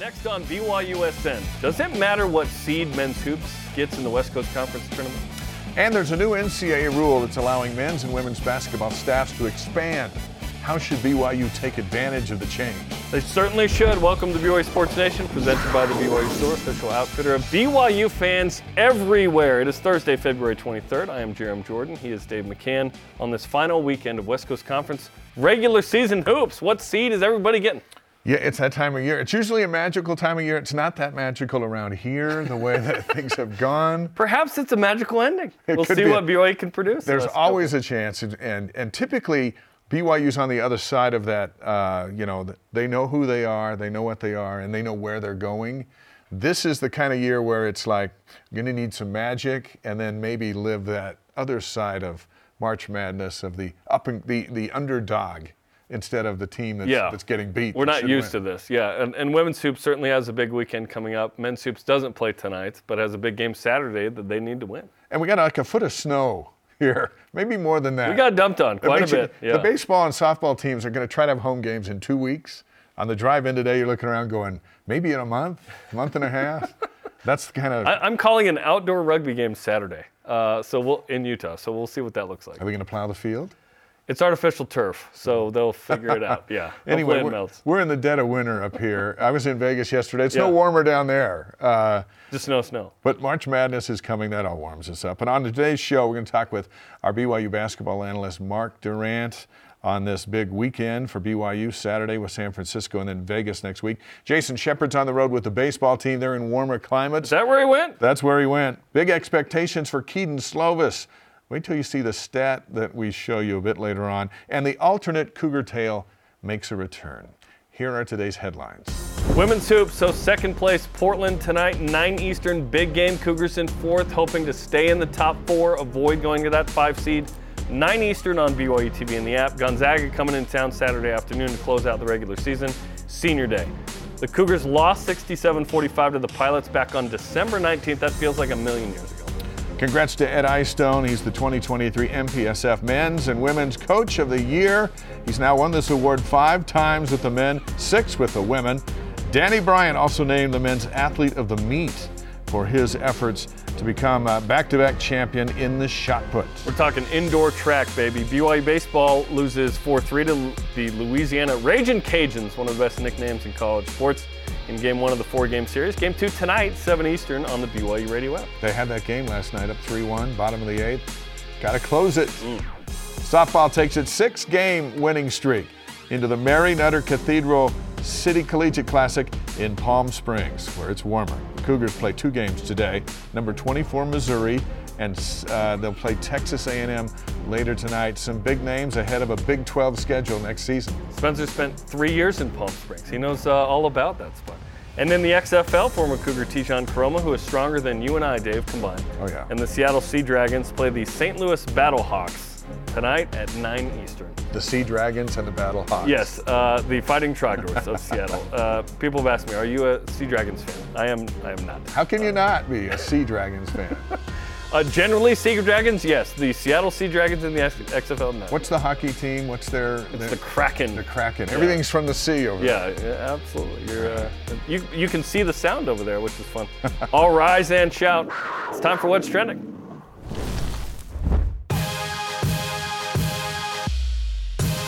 Next on BYUSN, does it matter what seed men's hoops gets in the West Coast Conference tournament? And there's a new NCAA rule that's allowing men's and women's basketball staffs to expand. How should BYU take advantage of the change? They certainly should. Welcome to BYU Sports Nation, presented by the BYU Store, official outfitter of BYU fans everywhere. It is Thursday, February 23rd. I am Jarom Jordan. He is Dave McCann on this final weekend of West Coast Conference regular season hoops. What seed is everybody getting? Yeah, it's that time of year. It's usually a magical time of year. It's not that magical around here, the way that things have gone. Perhaps it's a magical ending. It we'll see what BYU can produce. There's always a chance, and, and and typically BYU's on the other side of that. Uh, you know, they know who they are, they know what they are, and they know where they're going. This is the kind of year where it's like you're going to need some magic, and then maybe live that other side of March Madness of the up and the the underdog instead of the team that's, Yeah. that's getting beat. We're not used win. to this, yeah. And, and women's hoops certainly has a big weekend coming up. Men's hoops doesn't play tonight, but has a big game Saturday that they need to win. And we got like a foot of snow here, maybe more than that. We got dumped on quite a makes you- bit. Yeah. The baseball and softball teams are going to try to have home games in two weeks. On the drive in today, you're looking around going, maybe in a month, month and a half. That's the kind of. I, I'm calling an outdoor rugby game Saturday. Uh, so we'll in Utah. So we'll see what that looks like. are we going to plow the field? It's artificial turf, so they'll figure it out. Yeah. Anyway, we're, we're in the dead of winter up here. I was in Vegas yesterday. It's no warmer down there. Uh, Just no snow. But March Madness is coming. That all warms us up. And on today's show, we're going to talk with our BYU basketball analyst, Mark Durrant, on this big weekend for BYU Saturday with San Francisco and then Vegas next week. Jason Shepard's on the road with the baseball team. They're in warmer climates. Is that where he went? That's where he went. Big expectations for Kedon Slovis. Wait till you see the stat that we show you a bit later on. And the alternate Cougar Tail makes a return. Here are today's headlines. Women's hoops, so second place Portland tonight, 9 Eastern, big game. Cougars in fourth, hoping to stay in the top four, avoid going to that five seed. 9 Eastern on BYU TV and the app. Gonzaga coming in town Saturday afternoon to close out the regular season. Senior day. The Cougars lost 67 45 to the Pilots back on December 19th. That feels like a million years ago. Congrats to Ed Eyestone. He's the 2023 MPSF Men's and Women's Coach of the Year. He's now won this award five times with the men, six with the women. Danny Bryan also named the men's athlete of the meet for his efforts to become a back-to-back champion in the shot put. We're talking indoor track, baby. BYU baseball loses 4-3 to the Louisiana Raging Cajuns, one of the best nicknames in college sports, in game one of the four-game series. Game two tonight, 7 Eastern on the BYU radio app. They had that game last night up 3-1, bottom of the eighth. Got to close it. Softball takes its six-game winning streak into the Mary Nutter Cathedral City Collegiate Classic in Palm Springs, where it's warmer. The Cougars play two games today. Number 24 Missouri, and uh, they'll play Texas A&M later tonight. Some big names ahead of a Big 12 schedule next season. Spencer spent three years in Palm Springs. He knows uh, all about that spot. And then the XFL, former Cougar Tejan Koroma, who is stronger than you and I, Dave, combined. Oh, yeah. And the Seattle Sea Dragons play the St. Louis Battlehawks tonight at 9 Eastern. The Sea Dragons and the Battle Hawks. Yes, uh, the Fighting Trogdors of Seattle. Uh, people have asked me, "Are you a Sea Dragons fan?" I am. I am not. How can you not be a Sea Dragons fan? Uh, generally, Sea Dragons, yes. The Seattle Sea Dragons in the X- XFL, no. What's the hockey team? What's their? it's their the Kraken? the Kraken. Everything's from the sea over there. Yeah, yeah, absolutely. You're. Uh, you you can see the sound over there, which is fun. All rise and shout! It's time for what's trending.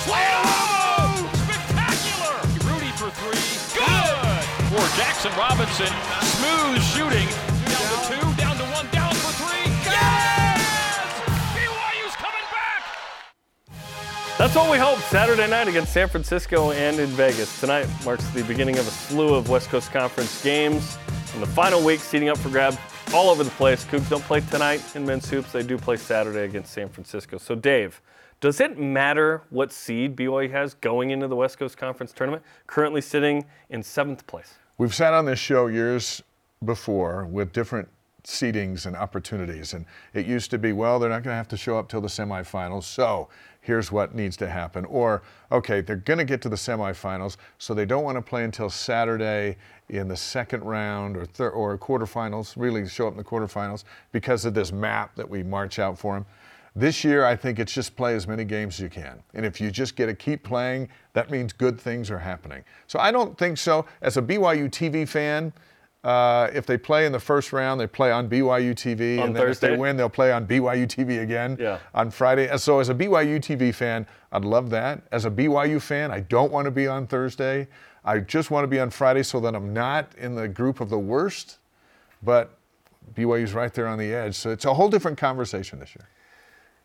Whoa! Spectacular! Rudi for three. Good! For Jaxson Robinson. Smooth shooting. That's what we hope Saturday night against San Francisco and in Vegas. Tonight marks the beginning of a slew of West Coast Conference games. In the final week, seating up for grab all over the place. Cougs don't play tonight in men's hoops. They do play Saturday against San Francisco. So, Dave, does it matter what seed BYU has going into the West Coast Conference tournament? Currently sitting in seventh place. We've sat on this show years before with different seedings and opportunities. And it used to be, well, they're not going to have to show up till the semifinals. So here's what needs to happen. Or, okay, they're going to get to the semifinals, so they don't want to play until Saturday in the second round or third or quarterfinals, really show up in the quarterfinals because of this map that we march out for them. This year, I think it's just play as many games as you can. And if you just get to keep playing, that means good things are happening. So I don't think so. As a BYU TV fan, uh, if they play in the first round, they play on BYU TV, On and then if they Thursday? win, they'll play on BYU TV again Yeah. on Friday. And So as a BYU TV fan, I'd love that. As a BYU fan, I don't want to be on Thursday. I just want to be on Friday so that I'm not in the group of the worst. But BYU's right there on the edge, so it's a whole different conversation this year.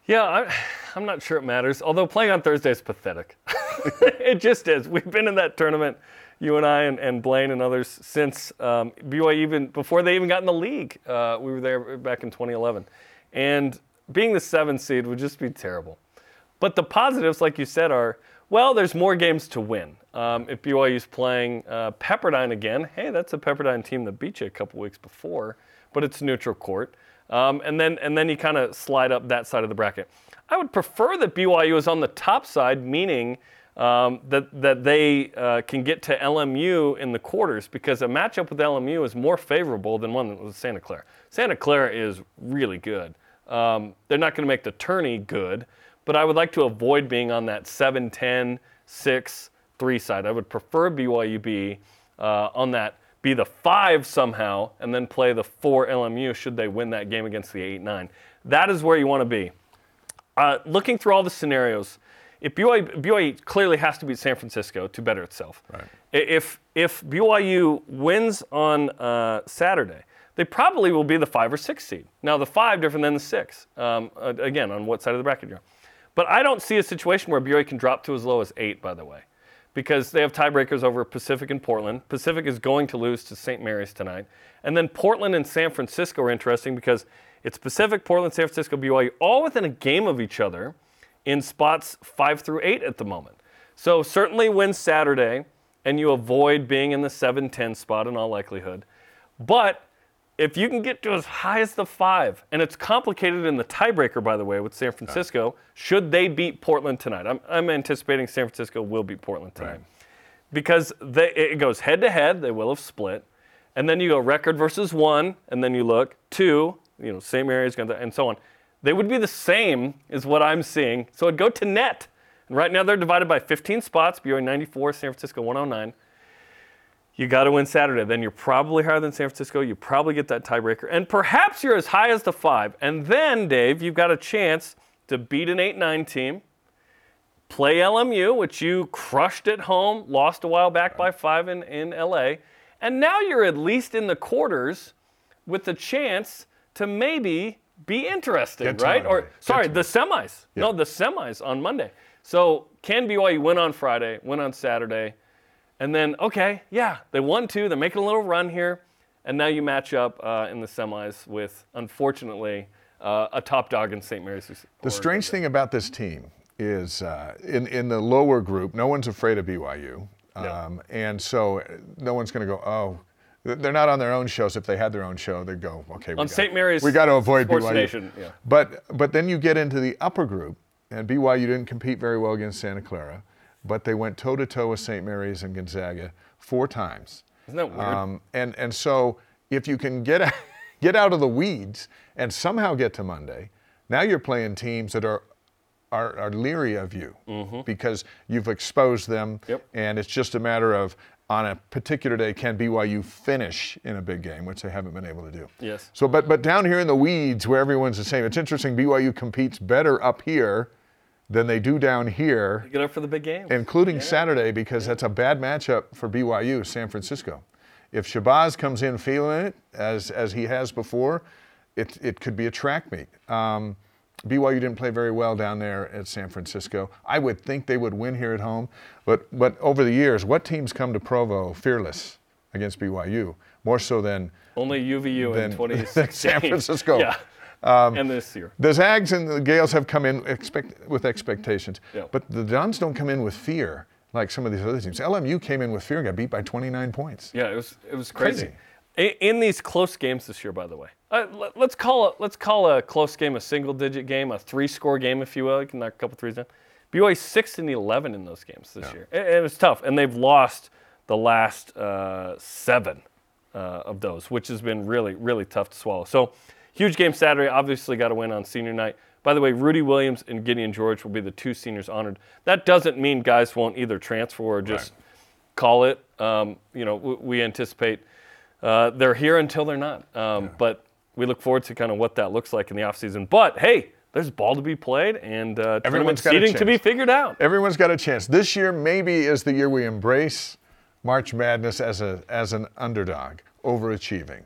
Yeah, I, I'm not sure it matters. Although playing on Thursday is pathetic. it just is. We've been in that tournament, you and I and, and Blaine and others, since um, BYU even before they even got in the league. Uh, we were there back in 2011, and being the seventh seed would just be terrible. But the positives, like you said, are well, there's more games to win. Um, if BYU's playing uh, Pepperdine again, hey, that's a Pepperdine team that beat you a couple weeks before, but it's neutral court. Um, and then and then you kind of slide up that side of the bracket. I would prefer that BYU is on the top side, meaning um, that that they uh, can get to LMU in the quarters because a matchup with LMU is more favorable than one with Santa Clara. Santa Clara is really good. Um, they're not going to make the tourney good, but I would like to avoid being on that 7 10, 6, 3 side. I would prefer BYU be uh, on that, be the 5 somehow, and then play the 4 LMU should they win that game against the 8 9. That is where you want to be. Uh, looking through all the scenarios, if BYU, BYU clearly has to beat San Francisco to better itself. Right. If if BYU wins on uh, Saturday, they probably will be the five or six seed. Now the five different than the six. Um, again, on what side of the bracket you're on. But I don't see a situation where BYU can drop to as low as eight. By the way, because they have tiebreakers over Pacific and Portland. Pacific is going to lose to St. Mary's tonight, and then Portland and San Francisco are interesting because it's Pacific, Portland, San Francisco, BYU, all within a game of each other in spots five through eight at the moment. So certainly win Saturday, and you avoid being in the 7 10 spot in all likelihood. But if you can get to as high as the five, and it's complicated in the tiebreaker, by the way, with San Francisco, should they beat Portland tonight? I'm, I'm anticipating San Francisco will beat Portland tonight. Right. Because they, it goes head to head, they will have split. And then you go record versus one, and then you look two, you know, St. Mary's, gonna- and so on. They would be the same as what I'm seeing. So I'd go to net. And right now they're divided by 15 spots, BYU 94, San Francisco 109. You got to win Saturday. Then you're probably higher than San Francisco. You probably get that tiebreaker. And perhaps you're as high as the five. And then, Dave, you've got a chance to beat an 8 9 team, play LMU, which you crushed at home, lost a while back by five in, in LA. And now you're at least in the quarters with a chance to maybe be interested, Get right? Or, sorry, the semis. No, the semis on Monday. So can BYU win on Friday, win on Saturday? And then, okay, yeah, they won two. They're making a little run here. And now you match up uh, in the semis with, unfortunately, uh, a top dog in St. Mary's. The strange thing about this team is uh, in, in the lower group, no one's afraid of BYU. No. Um, and so no one's going to go, oh, they're not on their own shows. If they had their own show, they'd go, okay, we On St. Mary's we got to avoid Sports BYU. Nation, yeah. But but then you get into the upper group, and BYU didn't compete very well against Santa Clara, but they went toe to toe with St. Mary's and Gonzaga four times. Isn't that weird? Um, and and so if you can get get out of the weeds and somehow get to Monday, now you're playing teams that are are, are leery of you because you've exposed them, Mm-hmm. Yep. and it's just a matter of on a particular day can BYU finish in a big game, which they haven't been able to do. Yes. So, but but down here in the weeds where everyone's the same, it's interesting. BYU competes better up here than they do down here Get up for the big game. including Saturday, because that's a bad matchup for BYU, San Francisco. If Shabazz comes in feeling it, as, as he has before, it, it could be a track meet. Um, BYU didn't play very well down there at San Francisco. I would think they would win here at home, but, but over the years, what teams come to Provo fearless against BYU? More so than Only UVU in than- 2016. San Francisco. Yeah. Um, and this year. The Zags and the Gales have come in expect, with expectations, Yeah. but the Dons don't come in with fear like some of these other teams. LMU came in with fear and got beat by 29 points. Yeah, it was it was crazy. Crazy. I- In these close games this year, by the way, uh, let- let's call it let's call a close game a single-digit game, a three-score game, if you will. You can knock a couple threes down. BYU six and eleven in those games this year, and and it's tough. And they've lost the last uh, seven uh, of those, which has been really really tough to swallow. So huge game Saturday. Obviously, got to win on senior night. By the way, Rudi Williams and Gideon George will be the two seniors honored. That doesn't mean guys won't either transfer or just Right. call it. Um, you know, we, we anticipate uh, they're here until they're not. Um, But we look forward to kind of what that looks like in the offseason. But hey, there's ball to be played and uh, Everyone's seating to be figured out. Everyone's got a chance. This year maybe is the year we embrace March Madness as a as an underdog, overachieving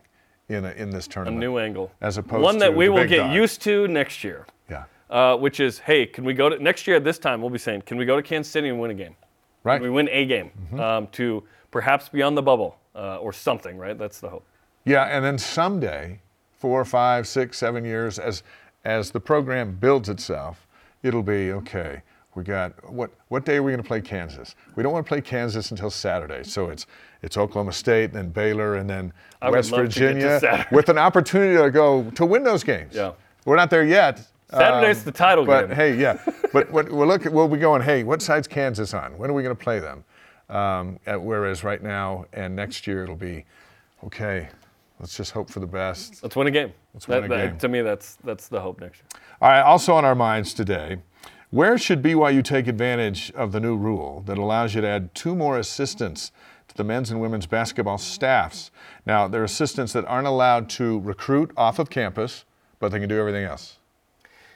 in a, in this tournament. A new angle. As opposed to One that we will get dog. used to next year. Yeah. uh, which is, hey, can we go to next year at this time? We'll be saying, can we go to Kansas City and win a game? Right. Can we win a game um, to perhaps be on the bubble uh, or something, right? That's the hope. Yeah, and then someday, four, five, six, seven years, as as the program builds itself, it'll be okay. We got what what day are we going to play Kansas? We don't want to play Kansas until Saturday, so it's it's Oklahoma State, and then Baylor, and then I West love to to Virginia, with an opportunity to go to win those games. Yeah. we're not there yet. Saturday's um, the title but game. hey, yeah. but what, we'll look. We'll be going. Hey, what side's Kansas on? When are we going to play them? Um, at- whereas right now and next year it'll be, okay. Let's just hope for the best. Let's win a game. Let's win a That- that- game. To me, that's that's the hope next year. All right. Also on our minds today, where should BYU take advantage of the new rule that allows you to add two more assistants to the men's and women's basketball staffs? Now, they're assistants that aren't allowed to recruit off of campus, but they can do everything else.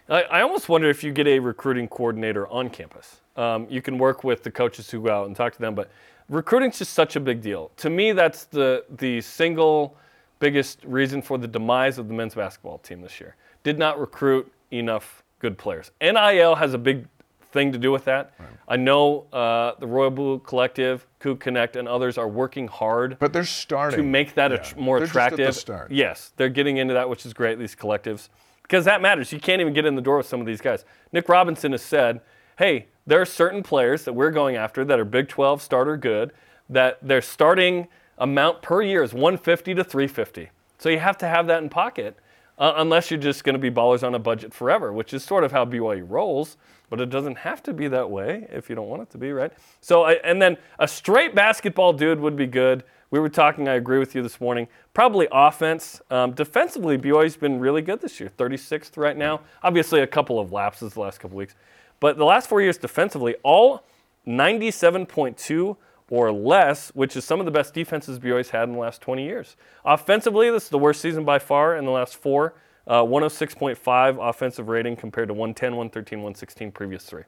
I, I almost wonder if you get a recruiting coordinator on campus. Um, you can work with the coaches who go out and talk to them, but recruiting's just such a big deal. To me, that's the the single biggest reason for the demise of the men's basketball team this year. Did not recruit enough good players. NIL has a big thing to do with that. I know uh, the Royal Blue Collective, Kook Connect, and others are working hard But they're starting to make that Yeah. att- more They're just at the attractive. start. Yes, they're getting into that, which is great. These collectives, because that matters. You can't even get in the door with some of these guys. Nick Robinson has said, "Hey, there are certain players that we're going after that are Big 12 starter good. That their starting amount per year is 150 to 350. So you have to have that in pocket." Uh, unless you're just going to be ballers on a budget forever, which is sort of how BYU rolls, but it doesn't have to be that way if you don't want it to be, right? So, I, and then a straight basketball dude would be good. We were talking, I agree with you this morning, probably offense. Um, defensively, BYU's been really good this year, 36th right now. Obviously, a couple of lapses the last couple weeks. But the last four years defensively, all 97.2 or less, which is some of the best defenses BYU's had in the last 20 years. Offensively, this is the worst season by far in the last four. Uh, 106.5 offensive rating compared to 110, 113, 116 previous three.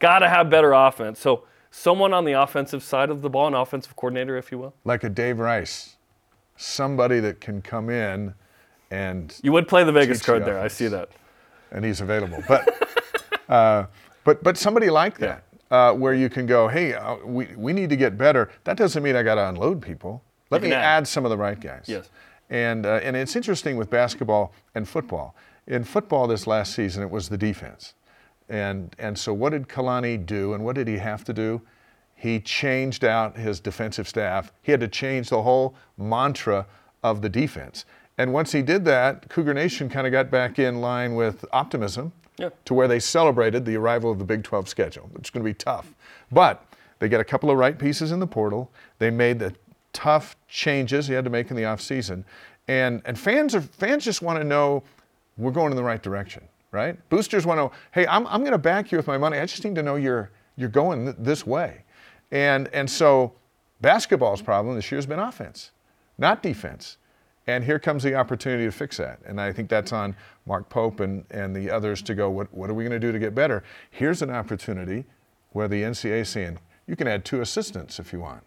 Got to have better offense. So someone on the offensive side of the ball, an offensive coordinator, if you will. like a Dave Rice, somebody that can come in and You would play the Vegas card the there. I see that. and he's available. But uh, but but somebody like that, uh, where you can go, hey, uh, we we need to get better. That doesn't mean I got to unload people. Let You me add. add. some of the right guys. Yes. And uh, and it's interesting with basketball and football. In football this last season, it was the defense, and and so what did Kalani do, and what did he have to do? He changed out his defensive staff. He had to change the whole mantra of the defense. And once he did that, Cougar Nation kind of got back in line with optimism To where they celebrated the arrival of the Big 12 schedule. It's going to be tough. But they get a couple of right pieces in the portal. They made the tough changes he had to make in the offseason. And, and fans, are, fans just want to know we're going in the right direction, right? Boosters want to hey, I'm, I'm going to back you with my money. I just need to know you're, you're going th- this way. And, and so basketball's problem this year has been offense, not defense. And here comes the opportunity to fix that. And I think that's on Mark Pope and, and the others to go, what, what are we going to do to get better? Here's an opportunity where the NCAA saying, you can add two assistants if you want.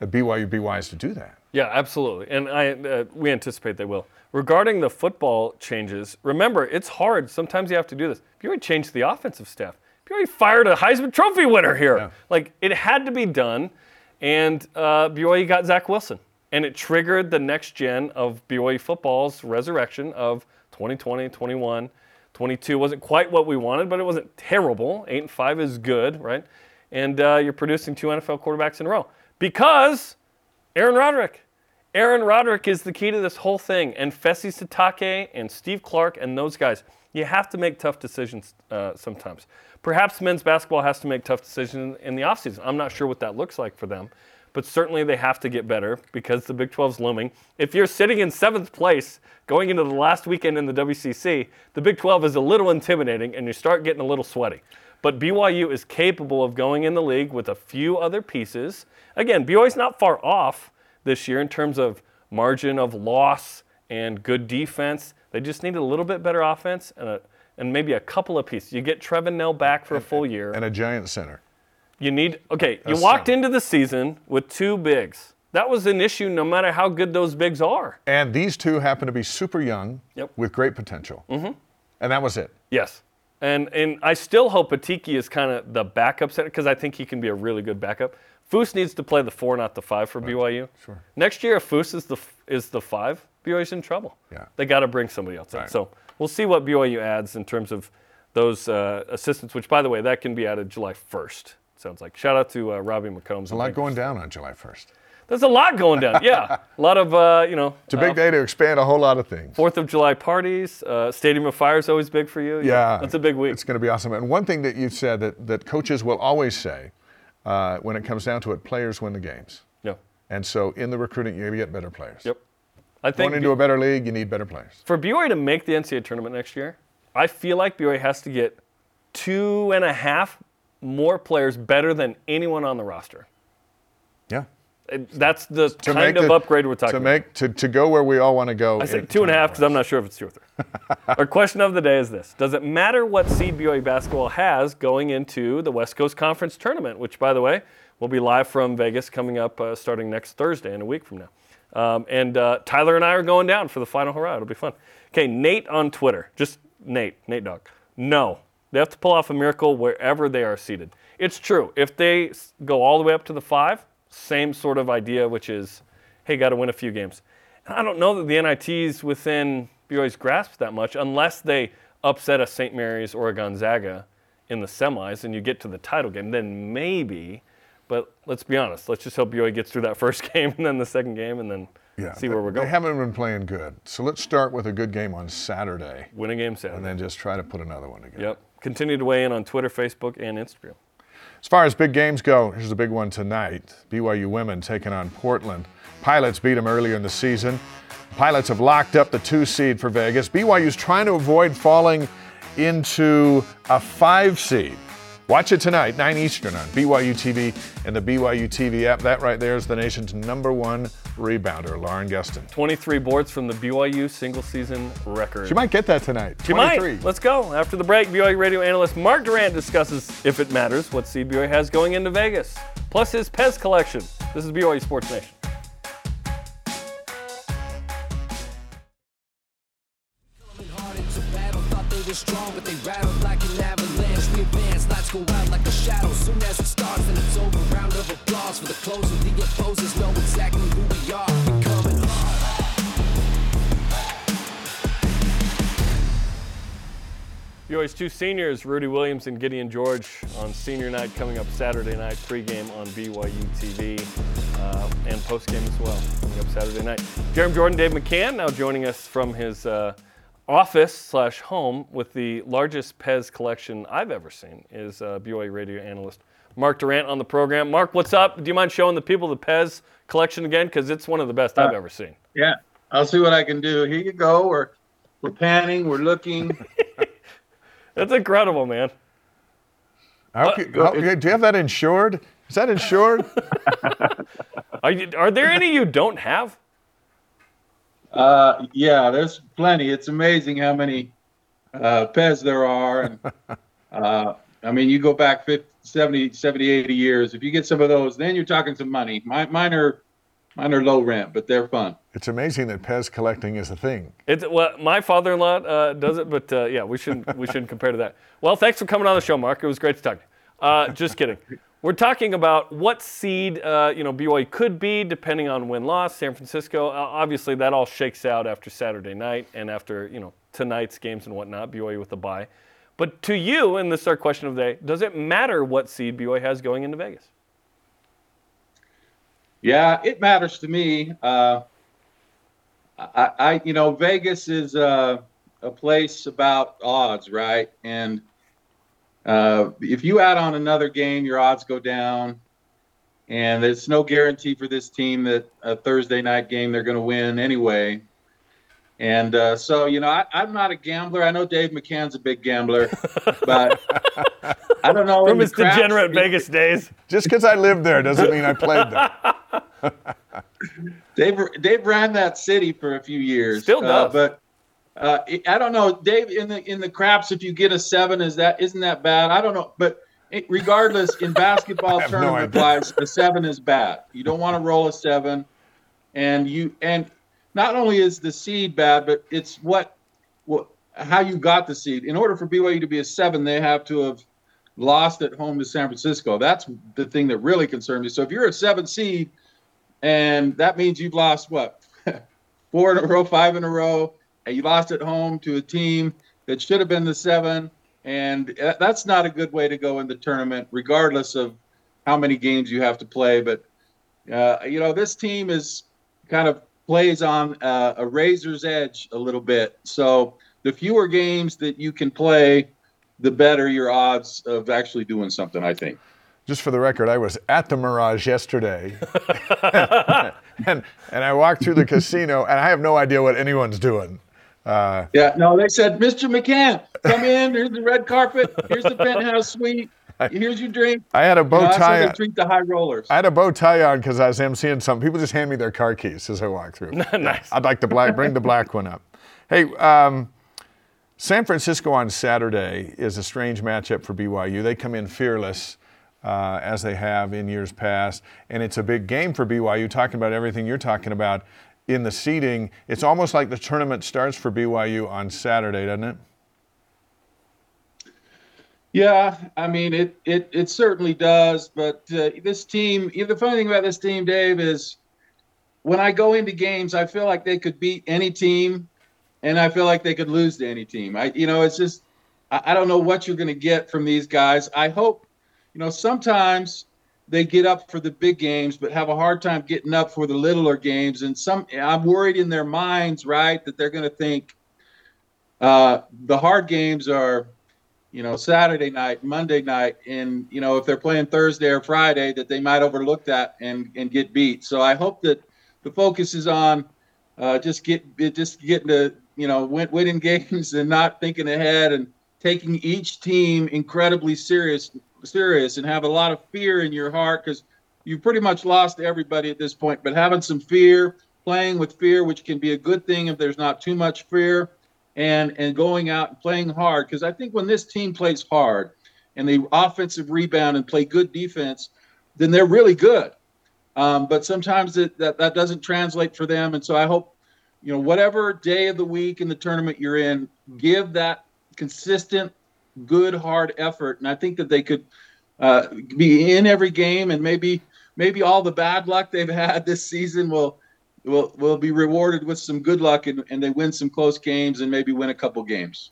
At BYU, be wise to do that. Yeah, absolutely. And I, uh, we anticipate they will. Regarding the football changes, remember, it's hard. Sometimes you have to do this. BYU changed the offensive staff. BYU fired a Heisman Trophy winner here. Yeah. Like, it had to be done. And uh, BYU got Zach Wilson. And it triggered the next gen of BYU football's resurrection of 2020, 21, 22. Wasn't quite what we wanted, but it wasn't terrible. 8 and 5 is good, right? And uh, you're producing two NFL quarterbacks in a row. Because Aaron Roderick. Aaron Roderick is the key to this whole thing, and Fesi Sitake and Steve Clark and those guys. You have to make tough decisions uh, sometimes. Perhaps men's basketball has to make tough decisions in the offseason. I'm not sure what that looks like for them. But certainly they have to get better because the Big 12 is looming. If you're sitting in seventh place going into the last weekend in the WCC, the Big 12 is a little intimidating and you start getting a little sweaty. But BYU is capable of going in the league with a few other pieces. Again, BYU's not far off this year in terms of margin of loss and good defense. They just need a little bit better offense and, a, and maybe a couple of pieces. You get Trevin Knell back for a full year. And a giant center. You need okay. You That's walked into the season with two bigs. That was an issue, no matter how good those bigs are. And these two happen to be super young Yep. with great potential. Mm-hmm. And that was it. Yes, and and I still hope Atiki is kind of the backup center because I think he can be a really good backup. Foose needs to play the four, not the five for BYU. Sure. Next year, if Foose is the f- is the five, BYU's in trouble. Yeah. They got to bring somebody else in. Right. So we'll see what BYU adds in terms of those uh, assistants. Which, by the way, that can be added July 1st. Sounds like. Shout out to uh, Robbie McCombs. A lot going down on July 1st. There's a lot going down. Yeah, a lot of uh, you know. It's a big day to expand a whole lot of things. Fourth of July parties. Uh, Stadium of Fire is always big for you. Yeah. that's a big week. It's going to be awesome. And one thing that you said that, that coaches will always say uh, when it comes down to it, players win the games. yeah. And so in the recruiting, you get better players. Yep. I think Going into a better league, you need better players. for BYU to make the NCAA tournament next year, I feel like BYU has to get two and a half more players better than anyone on the roster. Yeah. That's the To kind of the- upgrade we're talking to about. make to, to go where we all want to go. I say two and a half because I'm not sure if it's two or three. Our question of the day is this: Does it matter what seed BYU basketball has going into the West Coast Conference tournament? Which, by the way, will be live from Vegas coming up uh, starting next Thursday in a week from now. Um, and uh, Tyler and I are going down for the final hurrah. It'll be fun. Okay, Nate on Twitter, just Nate, Nate Dog. No, they have to pull off a miracle wherever they are seated. It's true. If they go all the way up to the five, same sort of idea, which is, hey, got to win a few games. And I don't know that the NIT's within BYU's grasp that much unless they upset a St. Mary's or a Gonzaga in the semis and you get to the title game. Then maybe, but let's be honest. Let's just hope BYU gets through that first game and then the second game and then Yeah, see where they- we're going. They haven't been playing good. So let's start with a good game on Saturday Win a game Saturday. and then just try to put another one together. Yep. Continue to weigh in on Twitter, Facebook, and Instagram. As far as big games go, here's a big one tonight. BYU women taking on Portland. Pilots beat them earlier in the season. Pilots have locked up the two seed for Vegas. BYU's trying to avoid falling into a five seed. Watch it tonight, 9 Eastern on BYU TV and the BYU TV app. That right there is the nation's number one rebounder, Lauren Gustin. 23 boards from the BYU single season record. She might get that tonight. She 23. might. Let's go. After the break, BYU radio analyst Mark Durrant discusses, if it matters, what seed BYU has going into Vegas, plus his Pez collection. This is BYU Sports Nation. hard into battle, thought they were strong, but they rattled go out like a shadow. Soon as it starts, then it's over. Round of applause for the. The opposers know exactly who we are. Two seniors, Rudi Williams and Gideon George, on senior night coming up Saturday night, pregame on BYU TV uh, and postgame as well, coming up Saturday night. Jarom Jordan, Dave McCann, now joining us from his uh, office slash home with the largest Pez collection I've ever seen, is uh, BYU radio analyst Mark Durrant on the program. Mark, what's up? Do you mind showing the people the Pez collection again? Because it's one of the best I've ever seen. Yeah, I'll see what I can do. Here you go. We're we're panning. We're looking. That's incredible, man. How ca- how- do you have that insured? Is that insured? Are, you, are there any you don't have? Uh, yeah, there's plenty. It's amazing how many uh, Pez there are. And uh, I mean, you go back 50, 70, 70, 80 years. If you get some of those, then you're talking some money. My, mine are mine are low rent, but they're fun. it's amazing that Pez collecting is a thing. It's well, my father-in-law uh, does it, but uh, yeah, we shouldn't we shouldn't compare to that. Well, thanks for coming on the show, Mark. It was great to talk to you. Uh, just kidding. We're talking about what seed uh, you know BYU could be depending on win-loss. San Francisco, uh, obviously, that all shakes out after Saturday night and after you know tonight's games and whatnot. BYU with the bye. But to you, and this is our question of the day: Does it matter what seed BYU has going into Vegas? Yeah, it matters to me. Uh, I, I, you know, Vegas is uh, a place about odds, right? And uh, if you add on another game, your odds go down. and there's no guarantee for this team that a Thursday night game they're going to win anyway. And uh, so, you know, I, am not a gambler. I know Dave McCann's a big gambler, but I don't know. From his degenerate Vegas days. Just because I lived there doesn't mean I played there. Dave, Dave ran that city for a few years. Still uh, does. Uh, but uh, I don't know, Dave. In the in the craps, if you get a seven, is that isn't that bad? I don't know, but it, regardless, in basketball tournament no wise, a seven is bad. You don't want to roll a seven, and you and not only is the seed bad, but it's what what how you got the seed. In order for BYU to be a seven, they have to have lost at home to San Francisco. That's the thing that really concerns me. So if you're a seven seed, and that means you've lost what four in a row, five in a row you lost at home to a team that should have been the seven, and that's not a good way to go in the tournament, regardless of how many games you have to play. But uh, you know, this team is kind of plays on uh, a razor's edge a little bit. So the fewer games that you can play, the better your odds of actually doing something. I think. Just for the record, I was at the Mirage yesterday, and and I walked through the casino, and I have no idea what anyone's doing. Uh, yeah, no, they said, Mr. McCann, come in. Here's the red carpet. Here's the penthouse suite. Here's your drink. I had a bow you know, tie. They treat the high rollers. I had a bow tie on because I was emceeing some. People just hand me their car keys as I walk through. nice. I'd like the black. Bring the black one up. Hey, um, San Francisco on Saturday is a strange matchup for BYU. They come in fearless. Uh, as they have in years past. And it's a big game for BYU, talking about everything you're talking about in the seeding, it's almost like the tournament starts for BYU on Saturday, doesn't it? Yeah, I mean it. It it certainly does. But uh, this team, the funny thing about this team, Dave, is when I go into games, I feel like they could beat any team, and I feel like they could lose to any team. I, you know, it's just I, I don't know what you're going to get from these guys. I hope, you know, sometimes they get up for the big games, but have a hard time getting up for the littler games. And some, I'm worried in their minds, right, that they're going to think uh, the hard games are, you know, Saturday night, Monday night, and you know, if they're playing Thursday or Friday, that they might overlook that and and get beat. So I hope that the focus is on uh, just get just getting to you know win, winning games and not thinking ahead and taking each team incredibly serious serious and have a lot of fear in your heart because you've pretty much lost everybody at this point. But having some fear, playing with fear, which can be a good thing if there's not too much fear, and and going out and playing hard. Because I think when this team plays hard and they offensive rebound and play good defense, then they're really good. Um, but sometimes it, that that doesn't translate for them, and so I hope you know whatever day of the week in the tournament you're in, give that consistent good hard effort, and I think that they could uh, be in every game, and maybe maybe all the bad luck they've had this season will will will be rewarded with some good luck, and, and they win some close games, and maybe win a couple games.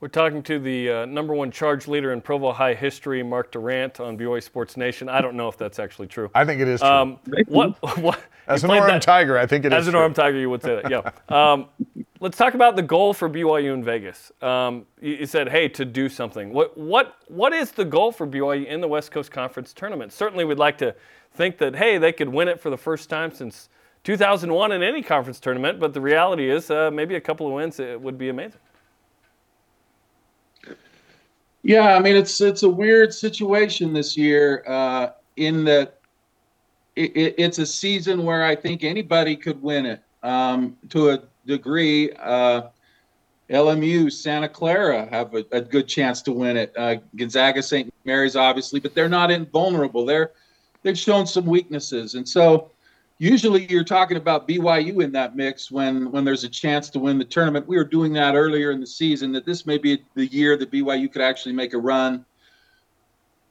We're talking to the uh, number one charge leader in Provo High history, Mark Durrant, on BYU Sports Nation. I don't know if that's actually true. I think it is true. Um, what, what, as an Orem Tiger, I think it as is. an true. Orem Tiger, you would say that. Yeah. Um, let's talk about the goal for BYU in Vegas. Um, you, you, said, hey, to do something. What what what is the goal for BYU in the West Coast Conference tournament? Certainly, we'd like to think that hey, they could win it for the first time since 2001 in any conference tournament. But the reality is, uh, maybe a couple of wins it would be amazing. Yeah, I mean it's it's a weird situation this year uh, in that it, it, it's a season where I think anybody could win it um, to a degree. Uh, LMU, Santa Clara have a, a, good chance to win it. Uh, Gonzaga, St. Mary's, obviously, but they're not invulnerable. They're they've shown some weaknesses, and so usually you're talking about BYU in that mix when when there's a chance to win the tournament. We were doing that earlier in the season that this may be the year that BYU could actually make a run.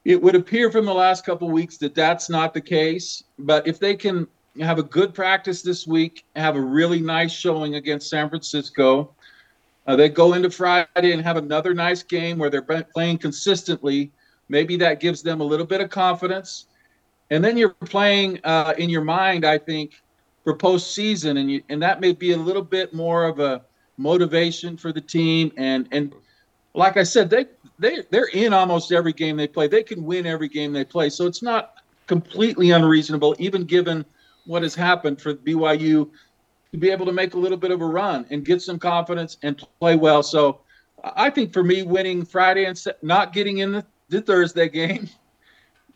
It would appear from the last couple weeks that that's not the case, but if they can have a good practice this week, have a really nice showing against San Francisco, uh, they go into Friday and have another nice game where they're playing consistently. Maybe that gives them a little bit of confidence and then you're playing uh, in your mind, I think, for postseason, and you, and that may be a little bit more of a motivation for the team. And and like I said, they they they're in almost every game they play. They can win every game they play. So it's not completely unreasonable, even given what has happened for BYU to be able to make a little bit of a run and get some confidence and play well. So I think for me, winning Friday and not getting in the, the Thursday game,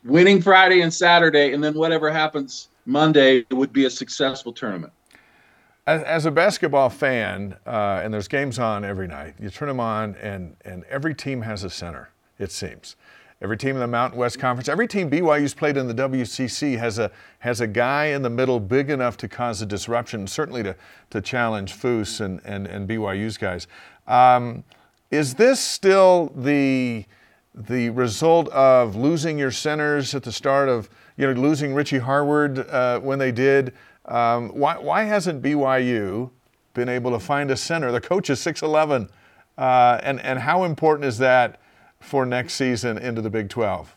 winning Friday and Saturday, and then whatever happens Monday would be a successful tournament. As, as a basketball fan, uh, and there's games on every night, you turn them on, and, and every team has a center, it seems. Every team in the Mountain West Conference, every team BYU's played in the WCC has a has a guy in the middle big enough to cause a disruption, certainly to to challenge Foose and and, and BYU's guys. Um, is this still the the result of losing your centers at the start of you know losing Richie Harward uh, when they did? Um, why why hasn't BYU been able to find a center? The coach is six eleven, uh, and and how important is that? for next season into the Big 12?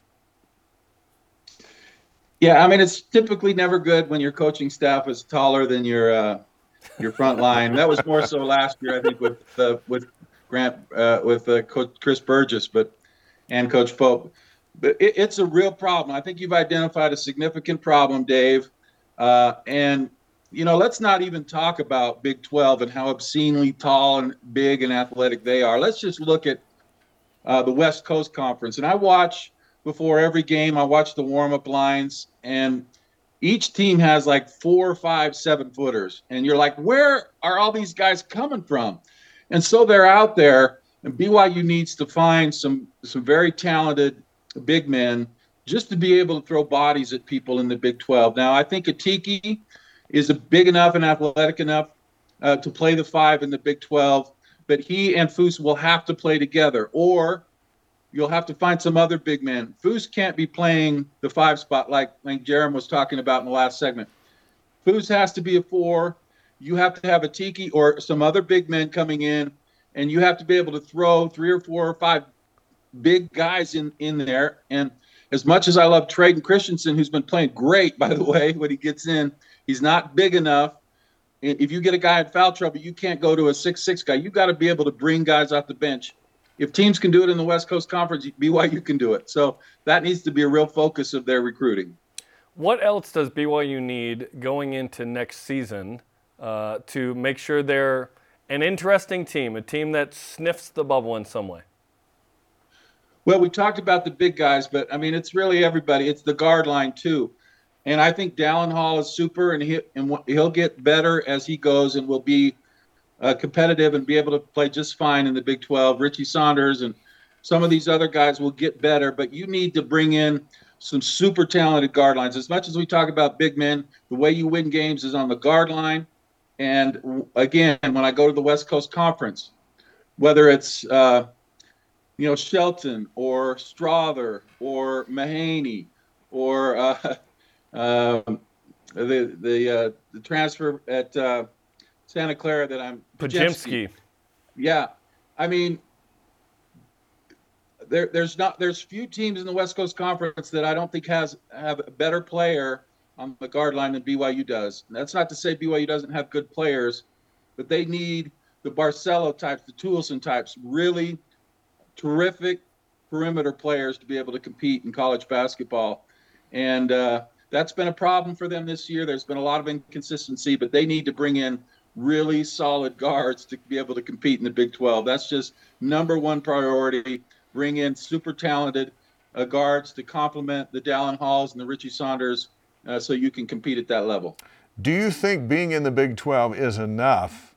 Yeah, I mean it's typically never good when your coaching staff is taller than your uh, your front line. that was more so last year, I think, with uh, with Grant uh, with uh, Coach Chris Burgess, but and Coach Pope. But it, it's a real problem. I think you've identified a significant problem, Dave. Uh, and you know, let's not even talk about Big 12 and how obscenely tall and big and athletic they are. Let's just look at uh, the West Coast Conference. And I watch before every game, I watch the warm up lines, and each team has like four, five, seven footers. And you're like, where are all these guys coming from? And so they're out there, and BYU needs to find some some very talented big men just to be able to throw bodies at people in the Big 12. Now, I think Atiki is big enough and athletic enough uh, to play the five in the Big 12 but he and Foose will have to play together, or you'll have to find some other big man. Foose can't be playing the five spot like like Jarom was talking about in the last segment. Foose has to be a four. You have to have Atiki or some other big men coming in, and you have to be able to throw three or four or five big guys in in there. And as much as I love Tredyn Christensen, who's been playing great by the way when he gets in, he's not big enough if you get a guy in foul trouble, you can't go to a six-six guy. You got to be able to bring guys off the bench. If teams can do it in the West Coast Conference, BYU can do it. So that needs to be a real focus of their recruiting. What else does BYU need going into next season uh, to make sure they're an interesting team, a team that sniffs the bubble in some way? Well, we talked about the big guys, but I mean, it's really everybody. It's the guard line too. And I think Dallin Hall is super, and he and he'll get better as he goes, and will be uh, competitive and be able to play just fine in the Big 12. Richie Saunders and some of these other guys will get better, but you need to bring in some super talented guard lines. As much as we talk about big men, the way you win games is on the guard line. And again, when I go to the West Coast Conference, whether it's uh, you know Shelton or Strawther or Mahaney or uh, um, the the uh, the transfer at uh, Santa Clara that I'm Podziemski. Yeah, I mean, there there's not there's few teams in the West Coast Conference that I don't think has have a better player on the guard line than BYU does. And that's not to say BYU doesn't have good players, but they need the Barcelo types, the Toolson types, really terrific perimeter players to be able to compete in college basketball. And uh, that's been a problem for them this year. There's been a lot of inconsistency, but they need to bring in really solid guards to be able to compete in the Big 12. That's just number one priority. Bring in super talented uh, guards to complement the Dallin Halls and the Richie Saunders uh, so you can compete at that level. Do you think being in the Big 12 is enough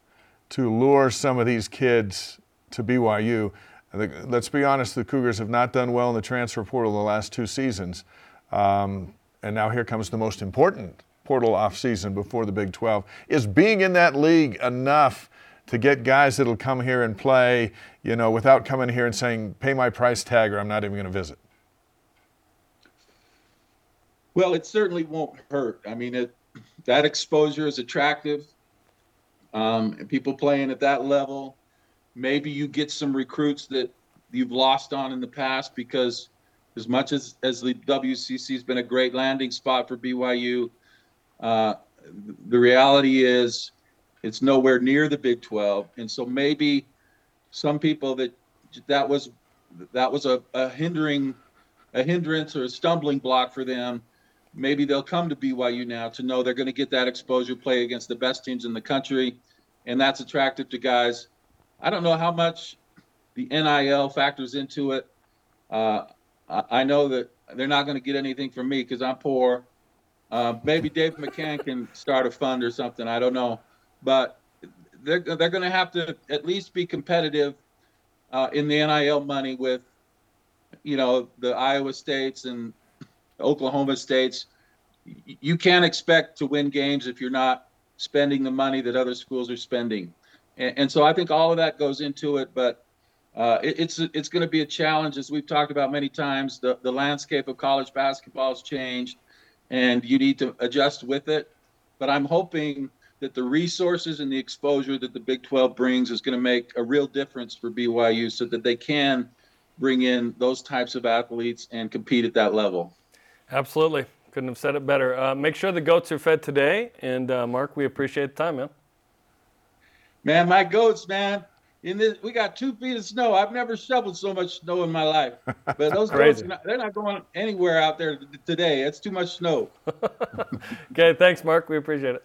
to lure some of these kids to BYU? Let's be honest, the Cougars have not done well in the transfer portal the last two seasons. Um, and now here comes the most important portal offseason before the Big 12. Is being in that league enough to get guys that'll come here and play, you know, without coming here and saying, pay my price tag or I'm not even going to visit? Well, it certainly won't hurt. I mean, it, that exposure is attractive. Um, and people playing at that level, maybe you get some recruits that you've lost on in the past because as much as as the WCC has been a great landing spot for BYU, uh, the reality is it's nowhere near the Big 12, and so maybe some people that that was that was a, a hindering a hindrance or a stumbling block for them maybe they'll come to BYU now to know they're going to get that exposure, play against the best teams in the country, and that's attractive to guys. I don't know how much the NIL factors into it. Uh, I know that they're not going to get anything from me because I'm poor. Uh, maybe Dave McCann can start a fund or something. I don't know, but they're they're going to have to at least be competitive uh, in the NIL money with, you know, the Iowa states and Oklahoma states. You can't expect to win games if you're not spending the money that other schools are spending, and, and so I think all of that goes into it. But uh, it, it's it's going to be a challenge, as we've talked about many times. The the landscape of college basketball has changed, and you need to adjust with it. But I'm hoping that the resources and the exposure that the Big 12 brings is going to make a real difference for BYU, so that they can bring in those types of athletes and compete at that level. Absolutely. Couldn't have said it better. Uh, make sure the goats are fed today. And uh, Mark, we appreciate the time, man. Man, my goats, man. In this, we got two feet of snow. I've never shoveled so much snow in my life. But those goats, not, they're not going anywhere out there today. It's too much snow. okay, thanks, Mark. We appreciate it.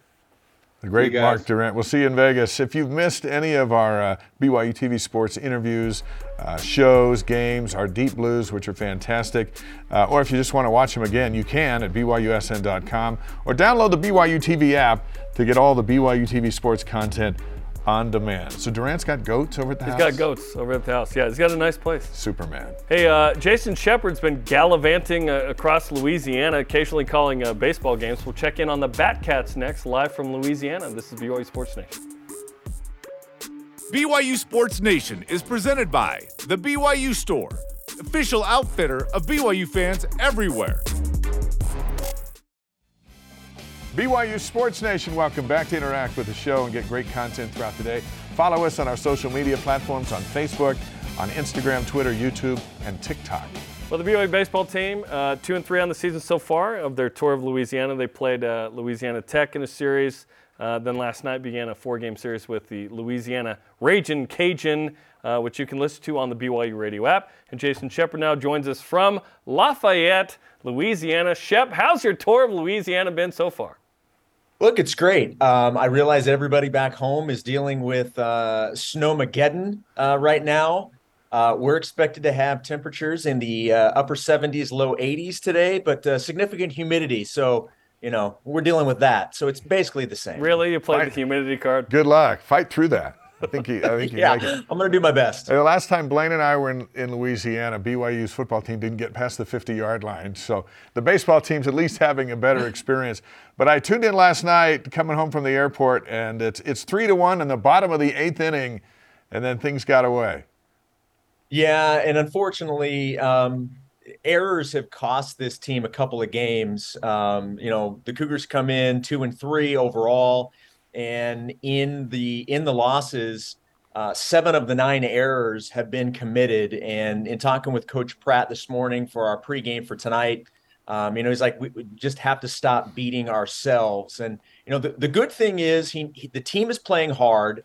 The great Mark Durrant. We'll see you in Vegas. If you've missed any of our uh, BYU TV sports interviews, uh, shows, games, our Deep Blues, which are fantastic, uh, or if you just want to watch them again, you can at BYUSN.com or download the BYU TV app to get all the BYU TV sports content on demand. So Durrant's got goats over at the he's house? He's got goats over at the house. Yeah, he's got a nice place. Superman. Hey, uh, Jason Shepard's been gallivanting uh, across Louisiana, occasionally calling uh, baseball games. We'll check in on the Batcats next, live from Louisiana. This is BYU Sports Nation. BYU Sports Nation is presented by The BYU Store, official outfitter of BYU fans everywhere. BYU Sports Nation, welcome back to interact with the show and get great content throughout the day. Follow us on our social media platforms on Facebook, on Instagram, Twitter, YouTube, and TikTok. Well, the BYU baseball team, uh, two and three on the season so far of their tour of Louisiana. They played uh, Louisiana Tech in a series. Uh, then last night began a four-game series with the Louisiana Ragin' Cajun, uh, which you can listen to on the BYU radio app. And Jason Shepard now joins us from Lafayette, Louisiana. Shep, how's your tour of Louisiana been so far? Look, it's great. Um, I realize everybody back home is dealing with uh, snowmageddon uh, right now. Uh, we're expected to have temperatures in the uh, upper 70s, low 80s today, but uh, significant humidity. So, you know, we're dealing with that. So it's basically the same. Really? You played Fight. the humidity card? Good luck. Fight through that. I think he. I think he. yeah, I'm going to do my best. The last time Blaine and I were in, in Louisiana, BYU's football team didn't get past the 50-yard line, so the baseball team's at least having a better experience. But I tuned in last night, coming home from the airport, and it's it's three to one in the bottom of the eighth inning, and then things got away. Yeah, and unfortunately. Um, errors have cost this team a couple of games. Um, you know, the Cougars come in two and three overall and in the in the losses uh, seven of the nine errors have been committed. And in talking with coach pratt this morning for our pregame for tonight um, you know he's like we, we, just have to stop beating ourselves. And you know the, the good thing is he, he the team is playing hard.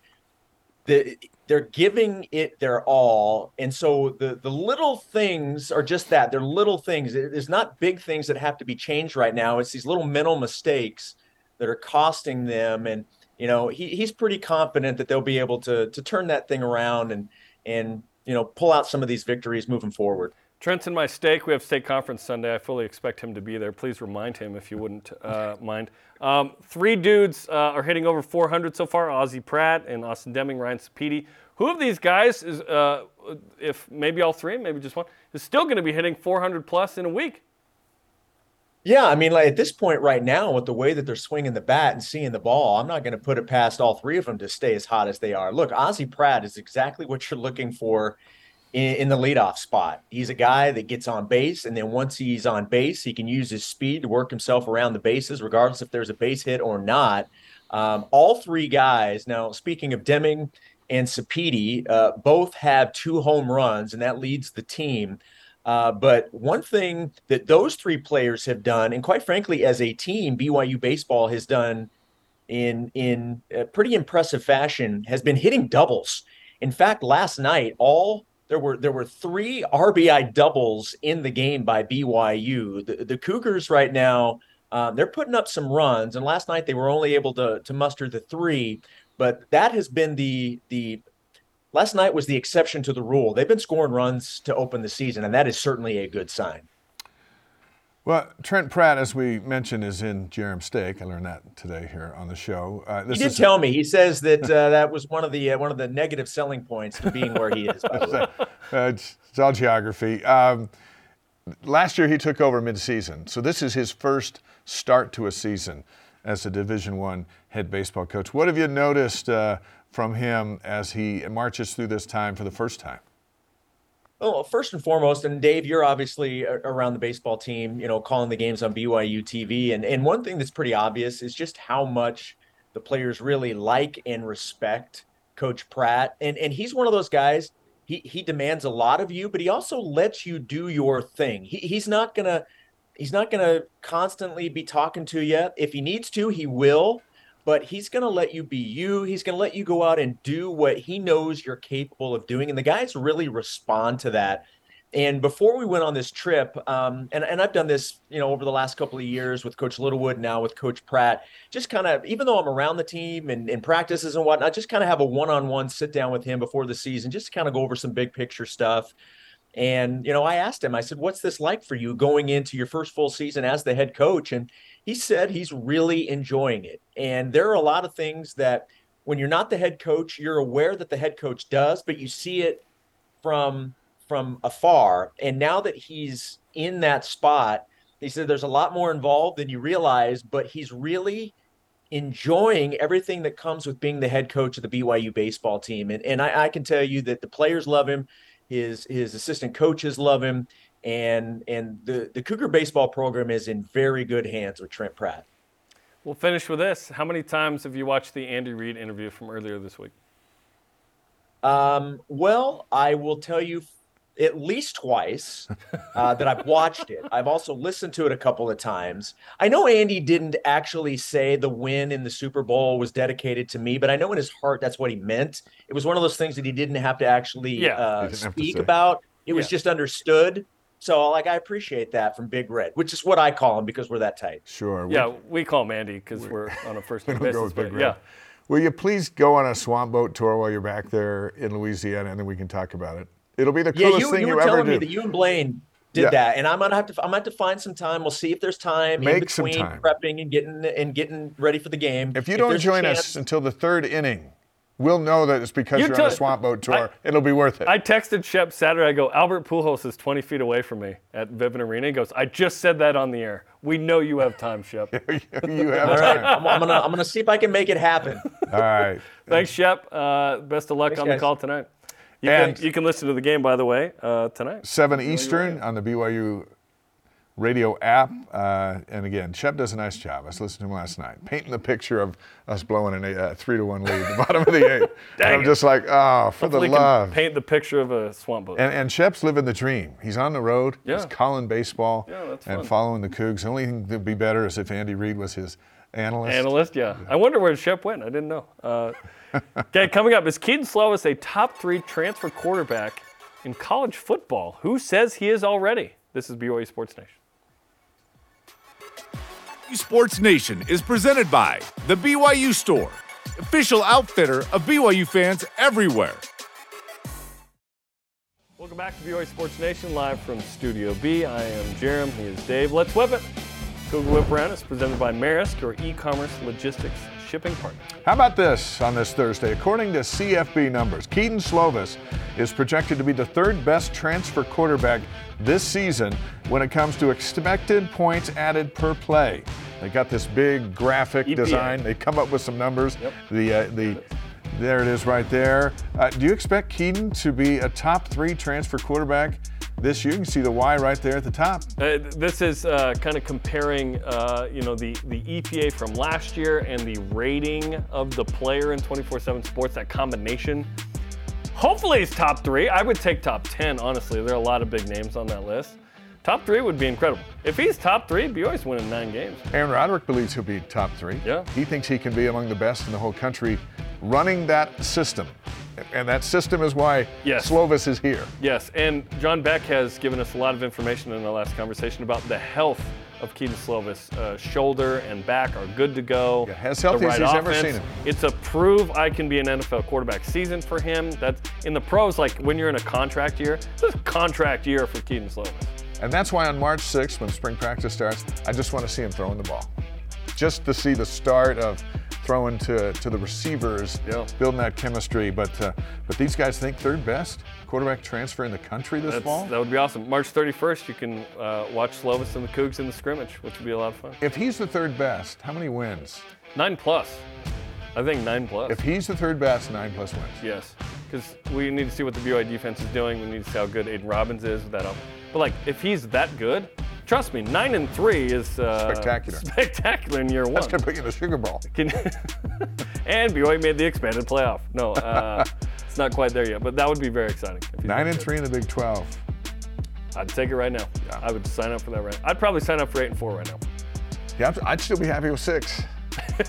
The, they're giving it their all. And so the the little things are just that. They're little things. There's not big things that have to be changed right now. It's these little mental mistakes that are costing them. And you know, he, he's pretty confident that they'll be able to to turn that thing around and and you know pull out some of these victories moving forward. Trent's in my stake. We have state conference Sunday. I fully expect him to be there. Please remind him if you wouldn't uh, mind. Um, three dudes uh, are hitting over 400 so far: Ozzie Pratt and Austin Deming, Ryan Sapiti. Who of these guys is, uh, if maybe all three, maybe just one, is still going to be hitting 400 plus in a week? Yeah, I mean, like at this point right now, with the way that they're swinging the bat and seeing the ball, I'm not going to put it past all three of them to stay as hot as they are. Look, Ozzie Pratt is exactly what you're looking for in, in the leadoff spot. He's a guy that gets on base, and then once he's on base, he can use his speed to work himself around the bases, regardless if there's a base hit or not. Um, all three guys. Now, speaking of Deming and Sapiti, uh, both have two home runs, and that leads the team. Uh, but one thing that those three players have done, and quite frankly, as a team, BYU baseball has done in in pretty impressive fashion, has been hitting doubles. In fact, last night, all there were there were three RBI doubles in the game by BYU. The, the Cougars right now Um, they're putting up some runs, and last night they were only able to to muster the three, but that has been the the last night was the exception to the rule. They've been scoring runs to open the season, and that is certainly a good sign. Well, Trent Pratt, as we mentioned, is in Jarom stake. I learned that today here on the show. Uh, he did is, tell me. He says that uh, that was one of the uh, one of the negative selling points to being where he is. Way. Uh, it's, it's, all geography. Um, last year he took over midseason, so this is his first start to a season as a Division One head baseball coach. What have you noticed uh, from him as he marches through this time for the first time? Well, first and foremost, and Dave, you're obviously around the baseball team, you know, calling the games on BYU TV. And, and one thing that's pretty obvious is just how much the players really like and respect Coach Pratt. And, and he's one of those guys, he, he demands a lot of you, but he also lets you do your thing. He, he's not going to, he's not going to constantly be talking to you. If he needs to, he will but he's going to let you be you. He's going to let you go out and do what he knows you're capable of doing. And the guys really respond to that. And before we went on this trip, um, and, and I've done this, you know, over the last couple of years with Coach Littlewood, now with Coach Pratt, just kind of, even though I'm around the team and, in practices and whatnot, just kind of have a one-on-one sit down with him before the season, just to kind of go over some big picture stuff. And, you know, I asked him, I said, what's this like for you going into your first full season as the head coach? And he said he's really enjoying it. And there are a lot of things that when you're not the head coach, you're aware that the head coach does, but you see it from from afar. And now that he's in that spot, he said there's a lot more involved than you realize, but he's really enjoying everything that comes with being the head coach of the BYU baseball team. And, and I, I can tell you that the players love him, his his assistant coaches love him, and and the the Cougar baseball program is in very good hands with Trent Pratt. We'll finish with this. How many times have you watched the Andy Reid interview from earlier this week? Um, well, I will tell you at least twice uh, that I've watched it. I've also listened to it a couple of times. I know Andy didn't actually say the win in the Super Bowl was dedicated to me, but I know in his heart that's what he meant. It was one of those things that he didn't have to actually yeah, uh, speak about. It was just understood. So, like, I appreciate that from Big Red, which is what I call him because we're that tight. Sure. Yeah, we call him Andy because we're on a first name basis. Big Red. Yeah. Will you please go on a swamp boat tour while you're back there in Louisiana, and then we can talk about it. It'll be the coolest yeah, you, thing you, you were ever telling do. me that you and Blaine did yeah. that, and I'm gonna have to. I'm gonna have to find some time. We'll see if there's time Make in between some time. prepping and getting and getting ready for the game. If you if don't join us until the third inning, we'll know that it's because you are on a swamp boat tour. I, It'll be worth it. I texted Shep Saturday. I go, Albert Pujols is 20 feet away from me at Vivint Arena. He goes, I just said that on the air. We know you have time, Shep. you have All time. Right. I'm, I'm, gonna I'm gonna see if I can make it happen. All right. Thanks, Shep. Uh, best of luck Thanks, on guys. the call tonight. You and can, you can listen to the game, by the way, uh, tonight. 7 Eastern on the BYU radio app. Uh, and again, Shep does a nice job. I was listening to him last night, painting the picture of us blowing a uh, three to one lead, at the bottom of the eighth. I'm just like, oh, for Hopefully the love. paint the picture of a swamp boat. And, and Shep's living the dream. He's on the road. Yeah. He's calling baseball yeah, and following the Cougs. The only thing that'd be better is if Andy Reid was his analyst. Analyst, yeah. I wonder where Shep went. I didn't know. Uh, okay, coming up is Kedon Slovis a top three transfer quarterback in college football? Who says he is already? This is BYU Sports Nation. Sports Nation is presented by The BYU Store, official outfitter of BYU fans everywhere. Welcome back to BYU Sports Nation, live from Studio B. I am Jarom, he is Dave. Let's whip it. Cougar Whip Round is presented by Maersk, your e-commerce logistics shipping partner. How about this on this Thursday? According to CFB numbers, Kedon Slovis is projected to be the third best transfer quarterback this season when it comes to expected points added per play. They got this big graphic EPA. design. They come up with some numbers. Yep. The uh, the there it is right there. Uh, do you expect Kedon to be a top three transfer quarterback this year. You can see the Y right there at the top. Uh, this is uh, kind of comparing, uh, you know, the, the EPA from last year and the rating of the player in 24/7 Sports. That combination. Hopefully, it's top three. I would take top 10. Honestly, there are a lot of big names on that list. Top three would be incredible. If he's top three, BYU's winning nine games. Aaron Roderick believes he'll be top three. Yeah. He thinks he can be among the best in the whole country running that system. And that system is why yes. Slovis is here. Yes, and John Beck has given us a lot of information in the last conversation about the health of Kedon Slovis. Uh, shoulder and back are good to go. Yeah, as healthy The as right he's ever seen him. It's a prove I can be an NFL quarterback season for him. That's in the pros, like when you're in a contract year, this is a contract year for Kedon Slovis. And that's why on March 6th, when spring practice starts, I just want to see him throwing the ball. Just to see the start of throwing to, to the receivers, Yeah. building that chemistry. But uh, but these guys think third best quarterback transfer in the country this That's, fall. that would be awesome. March 31st, you can uh, watch Slovis and the Cougs in the scrimmage, which would be a lot of fun. If he's the third best, how many wins? Nine plus. I think nine plus. If he's the third best, nine plus wins. Yes, because we need to see what the BYU defense is doing. We need to see how good Aidan Robbins is with that up. But like, if he's that good, trust me, nine and three is uh, Spectacular. Spectacular in year one. That's gonna put you in the Sugar Bowl. And BYU made the expanded playoff. No, uh, it's not quite there yet, but that would be very exciting. if Nine and good. three in the Big 12. I'd take it right now. Yeah. I would sign up for that right. Now. I'd probably sign up for eight and four right now. Yeah, I'd still be happy with six.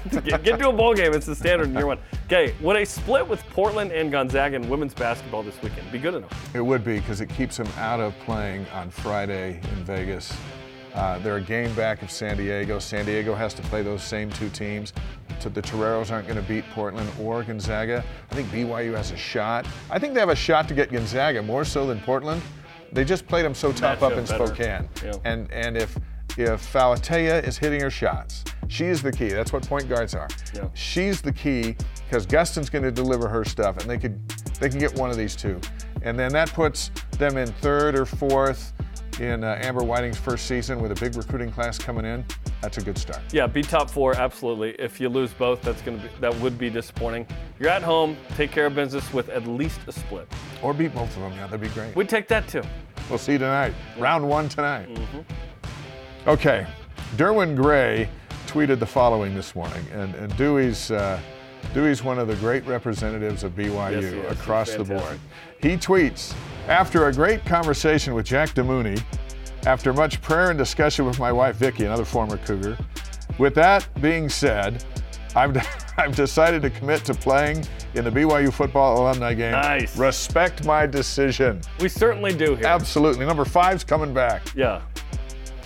get, get to a bowl game. It's the standard in year one. Okay, would a split with Portland and Gonzaga in women's basketball this weekend be good enough? It would be because it keeps them out of playing on Friday in Vegas. Uh, they're a game back of San Diego. San Diego has to play those same two teams. So the Toreros aren't going to beat Portland or Gonzaga. I think BYU has a shot. I think they have a shot to get Gonzaga more so than Portland. They just played them so tough up in better. Spokane. Yeah. And and if if Falatea is hitting her shots, she is the key. That's what point guards are. Yeah. She's the key because Gustin's going to deliver her stuff, and they could they can get one of these two, and then that puts them in third or fourth in uh, Amber Whiting's first season with a big recruiting class coming in. That's a good start. Yeah, be top four, absolutely. If you lose both, that's gonna be that would be disappointing. You're at home, take care of business with at least a split. Or beat both of them. Yeah, that'd be great. We'd take that too. We'll see you tonight. Round one tonight. Okay. Derwin Gray tweeted the following this morning, and, and Dewey's, uh, Dewey's one of the great representatives of BYU Yes. He's across the board. He tweets After a great conversation with Jack DeMooney, after much prayer and discussion with my wife Vicky, another former Cougar, with that being said, I've, I've decided to commit to playing in the BYU football alumni game. Nice. Respect my decision. We certainly do here. Absolutely. Number five's coming back. Yeah.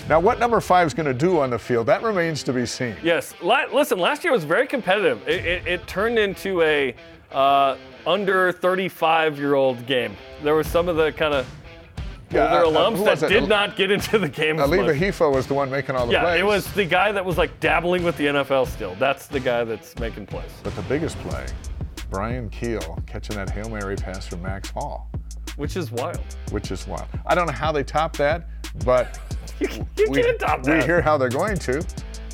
Now, what number five is going to do on the field, that remains to be seen. Yes. La- listen, last year was very competitive. It, it, it turned into a uh, under 35 year old game. There were some of the kind of Yeah, older uh, uh, alums that did not get into the game. Aliva. Hefo was the one making all the Yeah, plays. it was the guy that was like dabbling with the NFL still. That's the guy that's making plays. But the biggest play, Brian Keel catching that Hail Mary pass from Max Hall, Which is wild. which is wild. I don't know how they top that, but You, you we, we hear how they're going to.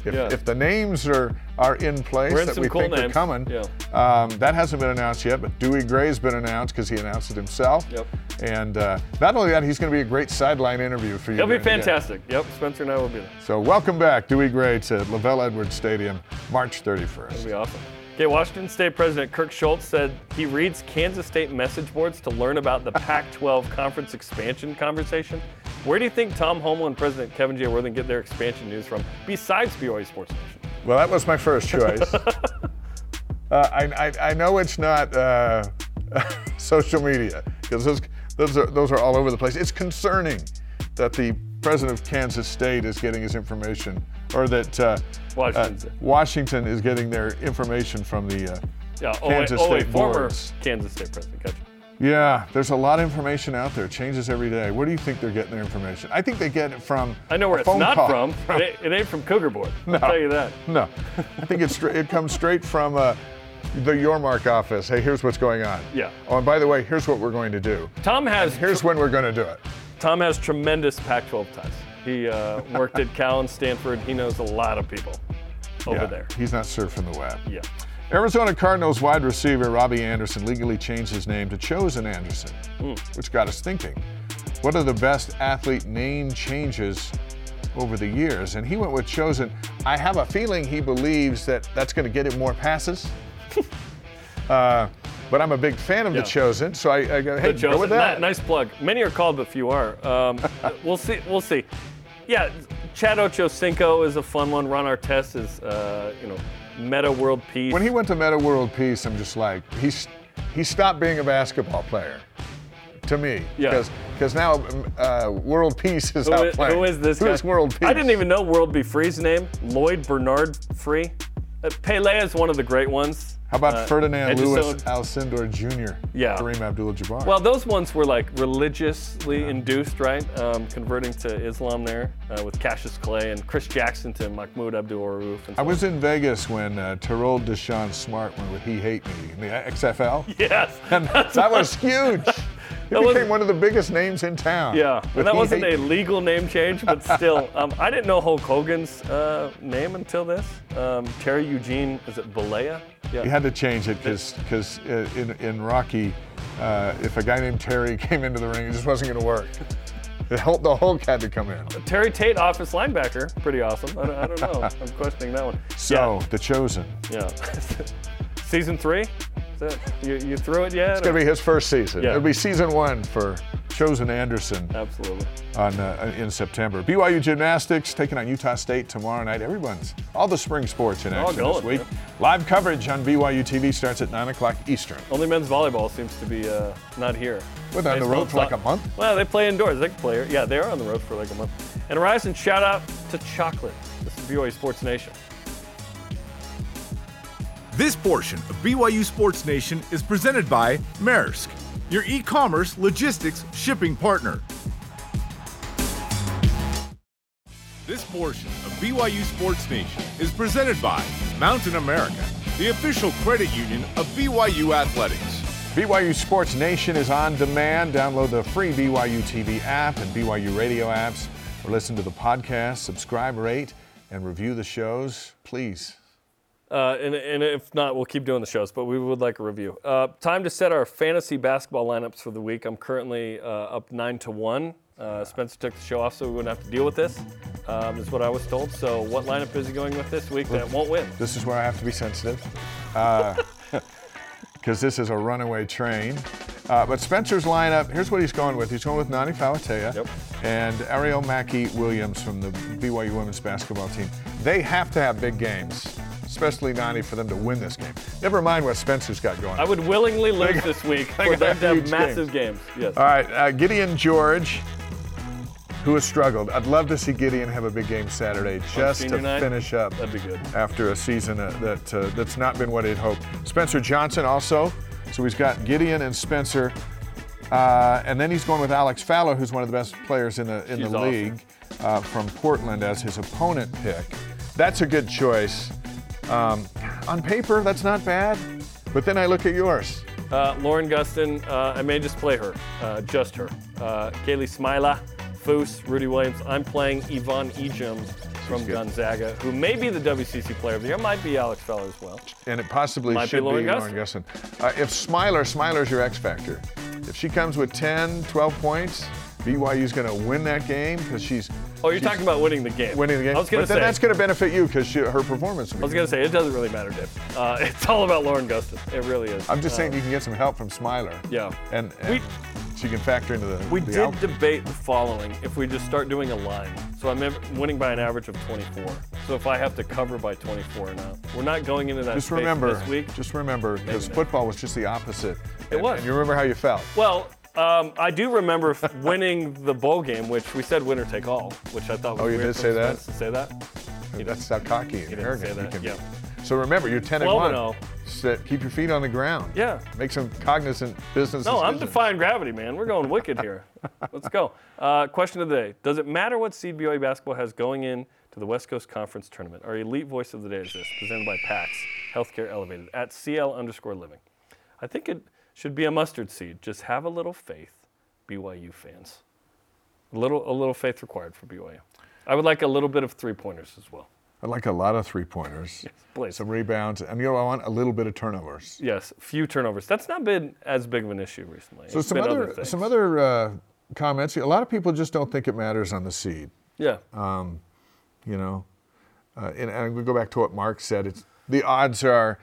If, Yeah. if the names are, are in place in that we cool think are coming, Yeah. um, that hasn't been announced yet, but Dewey Gray's been announced because he announced it himself. Yep. And uh, not only that, he's going to be a great sideline interview for you. He'll be fantastic. Yep, Spencer and I will be there. So welcome back, Dewey Gray, to LaVell Edwards Stadium, March 31st. That'll be awesome. Okay, Washington State President Kirk Schulz said he reads Kansas State message boards to learn about the Pac 12 conference expansion conversation. Where do you think Tom Holmoe and President Kevin J. Worthen get their expansion news from besides BYU Sports Nation? Well, that was my first choice. uh, I, I, I know it's not uh, social media because those, those, are, those are all over the place. It's concerning that the president of Kansas State is getting his information, or that uh, Washington uh, Washington is getting their information from the. Uh, Yeah, oh, Kansas wait, oh, wait, State former boards. Kansas State president. Gotcha. yeah, there's a lot of information out there. It changes every day. Where do you think they're getting their information? I think they get it from. I know where it's not call. from. It ain't, it ain't from Cougar Board. I'll tell you that. No, I think it's it comes straight from uh, the Yormark office. Hey, here's what's going on. Yeah. Oh, and by the way, here's what we're going to do. Tom has Here's when we're going to do it. Tom has tremendous Pac-12 ties. He uh, worked at Cal and Stanford. He knows a lot of people over Yeah, there. He's not surfing the web. Yeah. Arizona Cardinals wide receiver Robbie Anderson legally changed his name to Chosen Anderson, Hmm. which got us thinking. What are the best athlete name changes over the years? And he went with Chosen. I have a feeling he believes that that's going to get him more passes. uh, but I'm a big fan of Yeah. the Chosen, so I, I go, hey, go Chosen. with that. Ni- nice plug. Many are called, but few are. Um, we'll see. We'll see. Yeah, Chad Ochocinco is a fun one. Ron Artest is, uh, you know, meta world peace. When he went to Meta World Peace, I'm just like, he's he stopped being a basketball player. to me. Yeah. Because now um, uh, World Peace is Who out is, playing. who is this Who guy? is World Peace? I didn't even know World Be Free's name. Lloyd Bernard Free. Uh, Pele is one of the great ones. How about Uh, Ferdinand Lewis Alcindor Jr.? Yeah. Kareem Abdul-Jabbar. Well, those ones were like religiously induced, right? Um, converting to Islam there uh, with Cassius Clay and Chris Jackson to Mahmoud Abdul Rauf. and I was in Vegas when uh, Terrell Deshaun Smart went with He Hate Me in the XFL. Yes. And that was huge. He became one of the biggest names in town. Yeah, and that wasn't a legal name change, but still, um, I didn't know Hulk Hogan's uh, name until this. Um, Terry Eugene, is it Bollea? Yeah. You had to change it because in, in Rocky, uh, if a guy named Terry came into the ring, it just wasn't going to work. The Hulk, the Hulk had to come in. Terry Tate, office linebacker, pretty awesome. I, don't- I don't know. I'm questioning that one. So, The Chosen. yeah. yeah. Season three? That, you, you threw it yet? It's going to be his first season. Yeah. It'll be season one for Chosen Anderson Absolutely. on uh, in September. BYU Gymnastics taking on Utah State tomorrow night. Everyone's all the spring sports in action this week. man. Live coverage on BYU TV starts at 9 o'clock Eastern. Only men's volleyball seems to be uh, not here. What, they're on the road for like a month? Well, they play indoors. They can play here. Yeah, they are on the road for like a month. And and shout out to chocolate. This is BYU Sports Nation. This portion of BYU Sports Nation is presented by Maersk, your e commerce logistics shipping partner. This portion of BYU Sports Nation is presented by Mountain America, the official credit union of BYU Athletics. BYU Sports Nation is on demand. Download the free BYU TV app and BYU radio apps, or listen to the podcast. Subscribe, rate, and review the shows, please. Uh, and, and if not, we'll keep doing the shows, but we would like a review. Uh, time to set our fantasy basketball lineups for the week. I'm currently uh, up 9 to 1. Uh, Spencer took the show off so we wouldn't have to deal with this, um, is what I was told. So, what lineup is he going with this week that won't win? This is where I have to be sensitive, because this is a runaway train. Uh, but Spencer's lineup, here's what he's going with. He's going with Nani Falatea Yep. and Ariel Mackey Williams from the BYU women's basketball team. They have to have big games, especially Nani, for them to win this game. Never mind what Spencer's got going. I would willingly lose got- this week for them to have massive games. Yes. All right, uh, Gideon George, who has struggled. I'd love to see Gideon have a big game Saturday just to night? finish up That'd be good. after a season uh, that uh, that's not been what he'd hoped. Spencer Johnson also. So he's got Gideon and Spencer, uh, and then he's going with Alex Fowler, who's one of the best players in the in She's the awesome. league uh, from Portland as his opponent pick. That's a good choice. Um, on paper, that's not bad, but then I look at yours. Uh, Lauren Gustin, uh, I may just play her, uh, just her. Uh, Kaylee Smiler, Foose, Rudi Williams. I'm playing Yvonne Ejim from. Gonzaga, who may be the WCC Player of the Year. Might be Alex Feller as well. and it possibly Might be should be Lauren Lauren Gustin. Uh, if Smiler, Smiler's your X factor. If she comes with 10, 12 points, BYU's going to win that game because she's Oh, you're she's talking about winning the game. winning the game. I was going but to then say. that's going to benefit you because her performance. I was going to say it doesn't really matter, Dip. Uh, it's all about Lauren Gustin. It really is. I'm just Uh, saying you can get some help from Smiler. Yeah. And, and We- she can factor into the. We the did debate the following if we just start doing a line. So I'm winning by an average of 24. So if I have to cover by 24 or not, we're not going into that just remember, this week. just remember, because football was just the opposite. It And- was. And you remember how you felt. Well, um, I do remember f- winning the bowl game, which we said winner take all, which I thought was Oh, you weird did for say that? Spence To say that? He That's how cocky and didn't arrogant say you that, can yeah. be. So remember, you're 10 and 12 1. and oh. Sit, keep your feet on the ground. Yeah. Make some cognizant business. No, I'm decisions. defying gravity, man. We're going wicked here. Let's go. Uh, question of the day: Does it matter what seed BYU basketball has going in to the West Coast Conference tournament? Our elite voice of the day is this, presented by PAX Healthcare Elevated at CL underscore Living. I think it should be a mustard seed. Just have a little faith, BYU fans. A little, a little faith required for BYU. I would like a little bit of three pointers as well. I'd like a lot of three pointers, Please. some rebounds, and you know, I want a little bit of turnovers. Yes, few turnovers. That's not been as big of an issue recently. So It's some other, things. some other uh, comments. A lot of people just don't think it matters on the seed. Yeah. You know, uh, and, and we go back to what Mark said. It's the odds are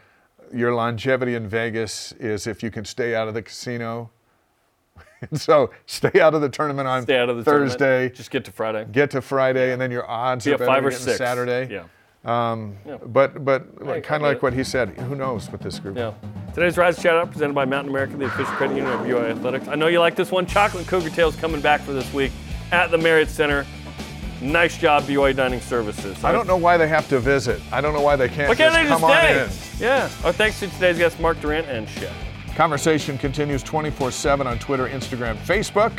your longevity in Vegas is if you can stay out of the casino. so stay out of the tournament on Stay out of the tournament. Thursday. Just get to Friday. Get to Friday, and then your odds Be are better five or six. Saturday. Yeah. Um, But but Hey, kind of like what he said. Who knows with this group? Yeah. Today's Rise shout out presented by Mountain America, the official credit union of UI Athletics. I know you like this one. Chocolate Cougar Tails coming back for this week at the Marriott Center. Nice job, BYU Dining Services. I don't know why they have to visit. I don't know why they can't Why can't just they just come on stay? in. Yeah. Our thanks to today's guests, Mark Durrant and Shep. Conversation continues 24 7 on Twitter, Instagram, Facebook.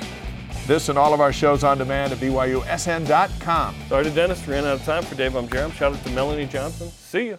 This and all of our shows on demand at BYUSN.com. Sorry to Dennis, ran out of time for Dave. I'm Jarom. Shout out to Melanie Johnson. See you.